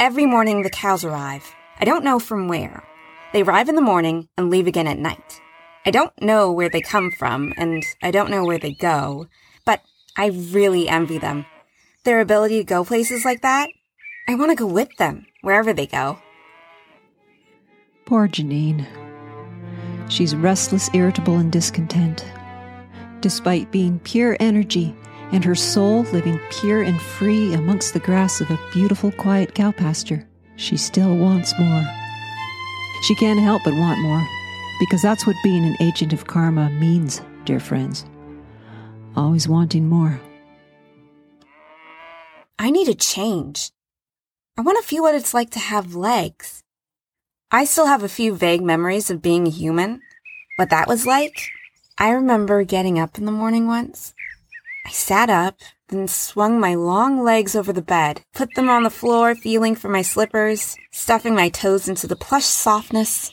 Every morning the cows arrive. I don't know from where. They arrive in the morning and leave again at night. I don't know where they come from, and I don't know where they go, but I really envy them. Their ability to go places like that, I want to go with them, wherever they go. Poor Janine. She's restless, irritable, and discontent. Despite being pure energy and her soul living pure and free amongst the grass of a beautiful, quiet cow pasture, she still wants more. She can't help but want more, because that's what being an agent of karma means, dear friends. Always wanting more. I need a change. I want to feel what it's like to have legs. I still have a few vague memories of being human. What that was like? I remember getting up in the morning once. I sat up, then swung my long legs over the bed, put them on the floor, feeling for my slippers, stuffing my toes into the plush softness.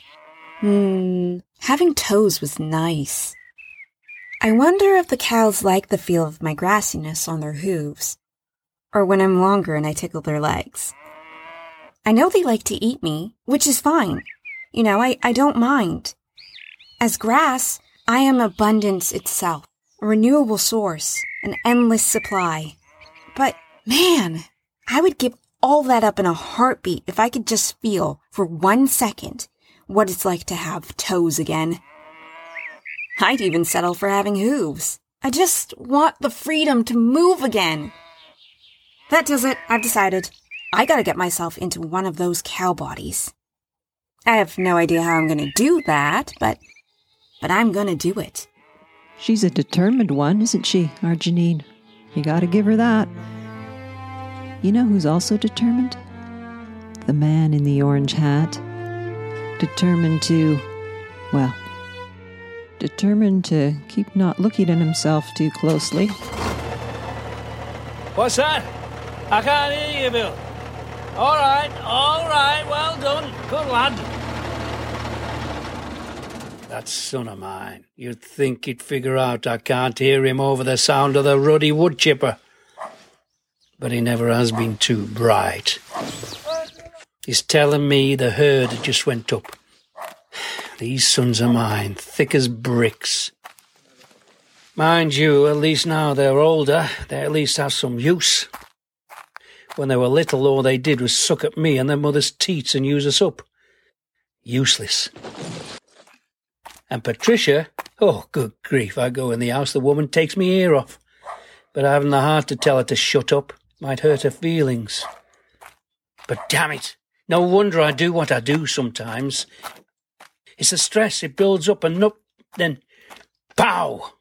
Hmm, having toes was nice. I wonder if the cows like the feel of my grassiness on their hooves, or when I'm longer and I tickle their legs. I know they like to eat me, which is fine. You know, I, I don't mind. As grass, I am abundance itself, a renewable source, an endless supply. But man, I would give all that up in a heartbeat if I could just feel for one second what it's like to have toes again. I'd even settle for having hooves. I just want the freedom to move again. That does it. I've decided. I gotta get myself into one of those cow bodies. I have no idea how I'm gonna do that, but, but I'm gonna do it. She's a determined one, isn't she, our Janine? You gotta give her that. You know who's also determined? The man in the orange hat. Determined to, well, determined to keep not looking at himself too closely. What's that? I can't hear you, Bill. All right, all right, well done. Good lad. That son of mine, you'd think he'd figure out I can't hear him over the sound of the ruddy wood chipper. But he never has been too bright. He's telling me the herd just went up. These sons of mine, thick as bricks. Mind you, at least now they're older, they at least have some use. When they were little, all they did was suck at me and their mother's teats and use us up. Useless. And Patricia, oh, good grief, I go in the house, the woman takes me ear off. But I haven't the heart to tell her to shut up. Might hurt her feelings. But damn it, no wonder I do what I do sometimes. It's the stress, it builds up and up, then pow!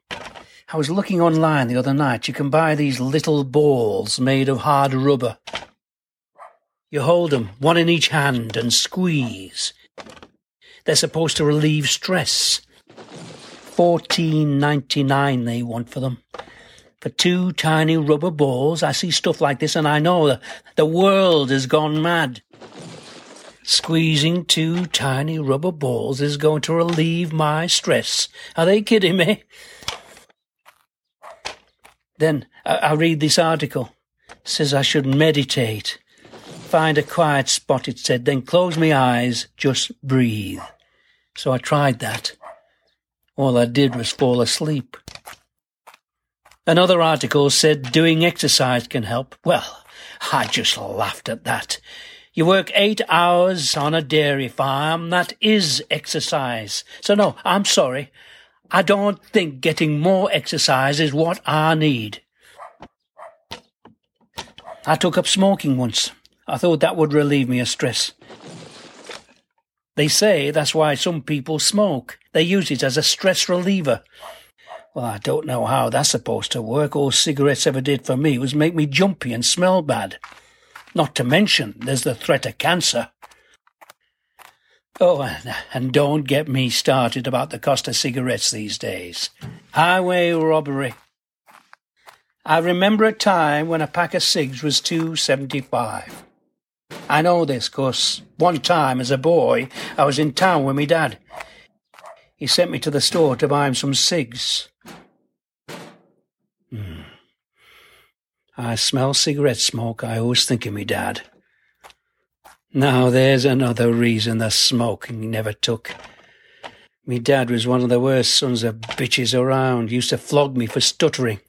I was looking online the other night. You can buy these little balls made of hard rubber. You hold them, one in each hand, and squeeze. They're supposed to relieve stress. Fourteen ninety nine they want for them. For two tiny rubber balls, I see stuff like this and I know that the world has gone mad. Squeezing two tiny rubber balls is going to relieve my stress. Are they kidding me? Then I, I read this article. It says I should meditate. Find a quiet spot, it said, then close my eyes, just breathe. So I tried that. All I did was fall asleep. Another article said doing exercise can help. Well, I just laughed at that. You work eight hours on a dairy farm. That is exercise. So no, I'm sorry. I don't think getting more exercise is what I need. I took up smoking once. I thought that would relieve me of stress. They say that's why some people smoke. They use it as a stress reliever. Well, I don't know how that's supposed to work. All cigarettes ever did for me was make me jumpy and smell bad. Not to mention, there's the threat of cancer. Oh, and, don't get me started about the cost of cigarettes these days. Highway robbery. I remember a time when a pack of cigs was two seventy-five. I know this 'cause one time as a boy I was in town with me dad. He sent me to the store to buy him some cigs. Hmm. I smell cigarette smoke. I always think of me dad. Now there's another reason the smoking never took. Me dad was one of the worst sons of bitches around, used to flog me for stuttering.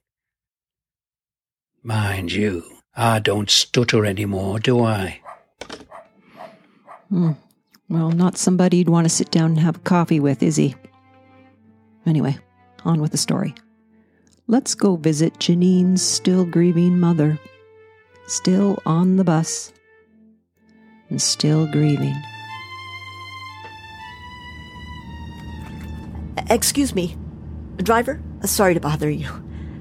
Mind you, I don't stutter anymore, do I? Hmm. Well, not somebody you'd want to sit down and have a coffee with, is he? Anyway, on with the story. Let's go visit Janine's still grieving mother. Still on the bus. And still grieving. Excuse me. Driver, sorry to bother you.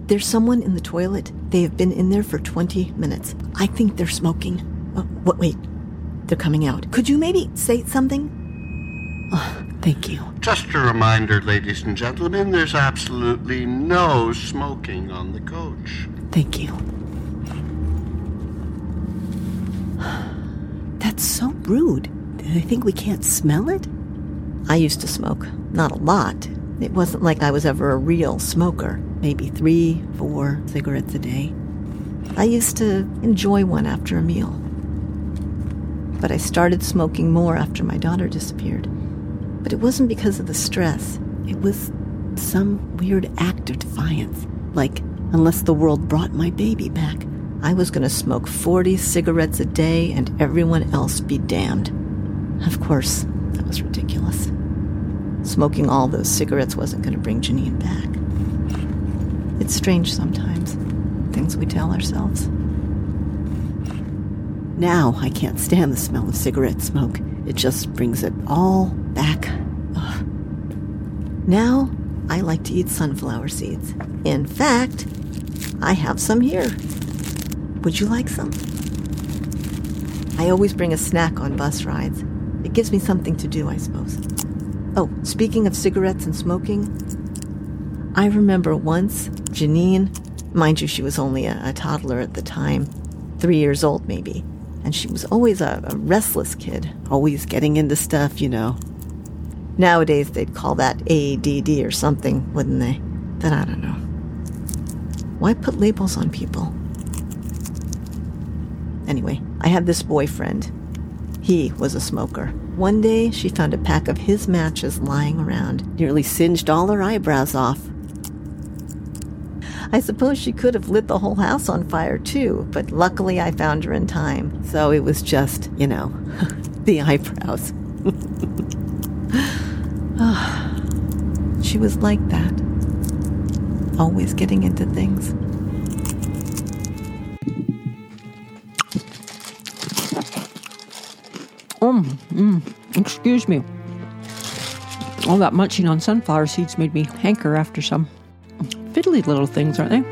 There's someone in the toilet. They have been in there for 20 minutes. I think they're smoking. Oh, wait. They're coming out. Could you maybe say something? Oh, thank you. Just a reminder, ladies and gentlemen, there's absolutely no smoking on the coach. Thank you. That's so rude. Do they think we can't smell it? I used to smoke. Not a lot. It wasn't like I was ever a real smoker. Maybe three, four cigarettes a day. I used to enjoy one after a meal. But I started smoking more after my daughter disappeared. But it wasn't because of the stress. It was some weird act of defiance. Like, unless the world brought my baby back, I was going to smoke 40 cigarettes a day and everyone else be damned. Of course, that was ridiculous. Smoking all those cigarettes wasn't going to bring Janine back. It's strange sometimes, things we tell ourselves. Now I can't stand the smell of cigarette smoke. It just brings it all back. Ugh. Now I like to eat sunflower seeds. In fact, I have some here. Would you like some? I always bring a snack on bus rides. It gives me something to do, I suppose. Oh, speaking of cigarettes and smoking, I remember once Janine, mind you, she was only a, a toddler at the time, three years old maybe, and she was always a, a restless kid, always getting into stuff, you know. Nowadays they'd call that ADD or something, wouldn't they? Then I don't know. Why put labels on people? Anyway, I had this boyfriend. He was a smoker. One day, she found a pack of his matches lying around, nearly singed all her eyebrows off. I suppose she could have lit the whole house on fire too, but luckily I found her in time, so it was just, you know, the eyebrows. she was like that, always getting into things. Um, mm, excuse me. All that munching on sunflower seeds made me hanker after some fiddly little things, aren't they?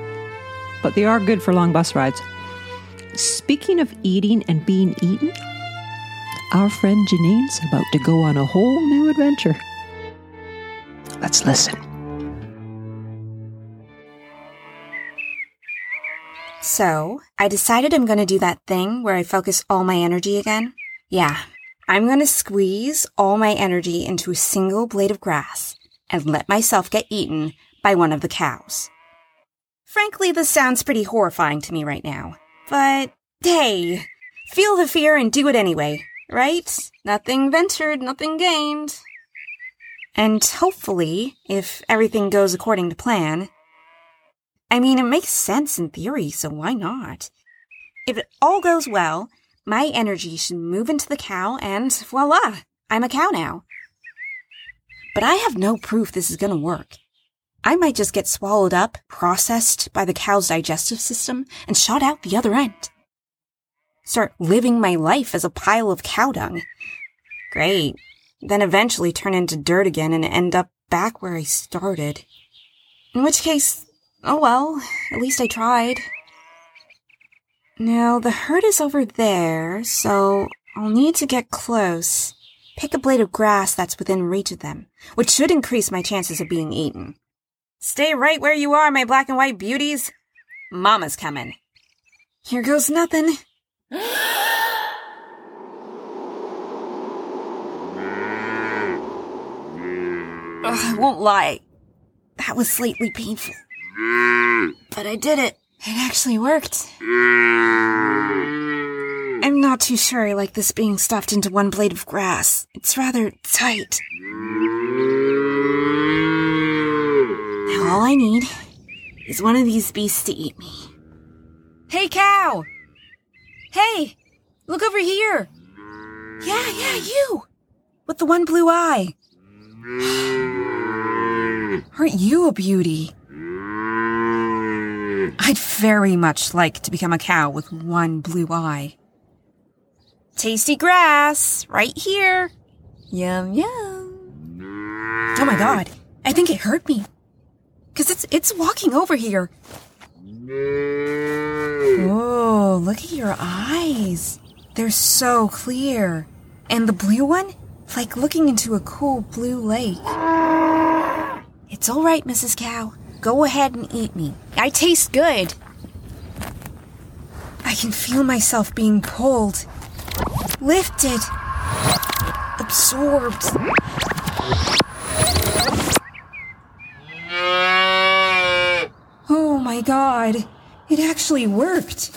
But they are good for long bus rides. Speaking of eating and being eaten, our friend Janine's about to go on a whole new adventure. Let's listen. So, I decided I'm going to do that thing where I focus all my energy again. Yeah, I'm going to squeeze all my energy into a single blade of grass and let myself get eaten by one of the cows. Frankly, this sounds pretty horrifying to me right now. But hey, feel the fear and do it anyway, right? Nothing ventured, nothing gained. And hopefully, if everything goes according to plan, I mean, it makes sense in theory, so why not? If it all goes well, my energy should move into the cow and voila, I'm a cow now. But I have no proof this is gonna work. I might just get swallowed up, processed by the cow's digestive system, and shot out the other end. Start living my life as a pile of cow dung. Great. Then eventually turn into dirt again and end up back where I started. In which case, oh well, at least I tried. Now, the herd is over there, so I'll need to get close. Pick a blade of grass that's within reach of them, which should increase my chances of being eaten. Stay right where you are, my black and white beauties. Mama's coming. Here goes nothing. Ugh, I won't lie. That was slightly painful. But I did it. It actually worked. I'm not not too sure I like this being stuffed into one blade of grass. It's rather tight. All I need is one of these beasts to eat me. Hey, cow! Hey! Look over here! Yeah, yeah, you! With the one blue eye. Aren't you a beauty? I'd very much like to become a cow with one blue eye. Tasty grass, right here. Yum, yum. Oh my god, I think it hurt me. Cause it's, it's walking over here. Oh, look at your eyes. They're so clear. And the blue one? Like looking into a cool blue lake. It's all right, Mrs. Cow. Go ahead and eat me. I taste good. I can feel myself being pulled, lifted, absorbed. God, it actually worked.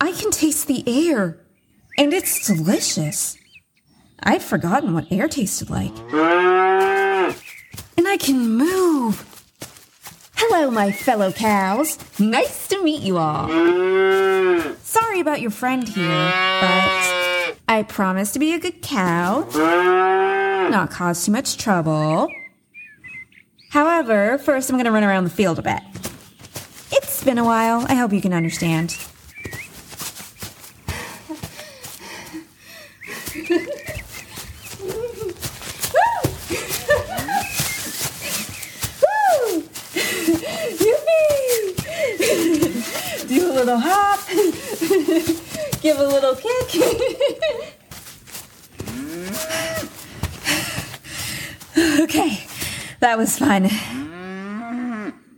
I can taste the air, and it's delicious. I'd forgotten what air tasted like. And I can move. Hello, my fellow cows. Nice to meet you all. Sorry about your friend here, but I promise to be a good cow, not cause too much trouble. However, first I'm going to run around the field a bit. It's been a while. I hope you can understand. Do a little hop. Give a little kick. okay, that was fun.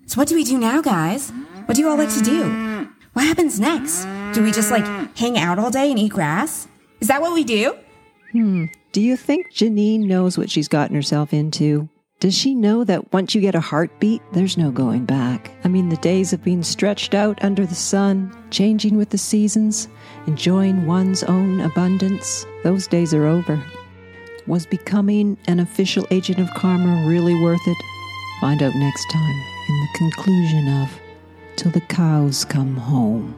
So, what do we do now, guys? What do you all like to do? What happens next? Do we just like hang out all day and eat grass? Is that what we do? Hmm. Do you think Janine knows what she's gotten herself into? Does she know that once you get a heartbeat, there's no going back? I mean, the days of being stretched out under the sun, changing with the seasons, enjoying one's own abundance, those days are over. Was becoming an official agent of karma really worth it? Find out next time in the conclusion of Till the Cows Come Home.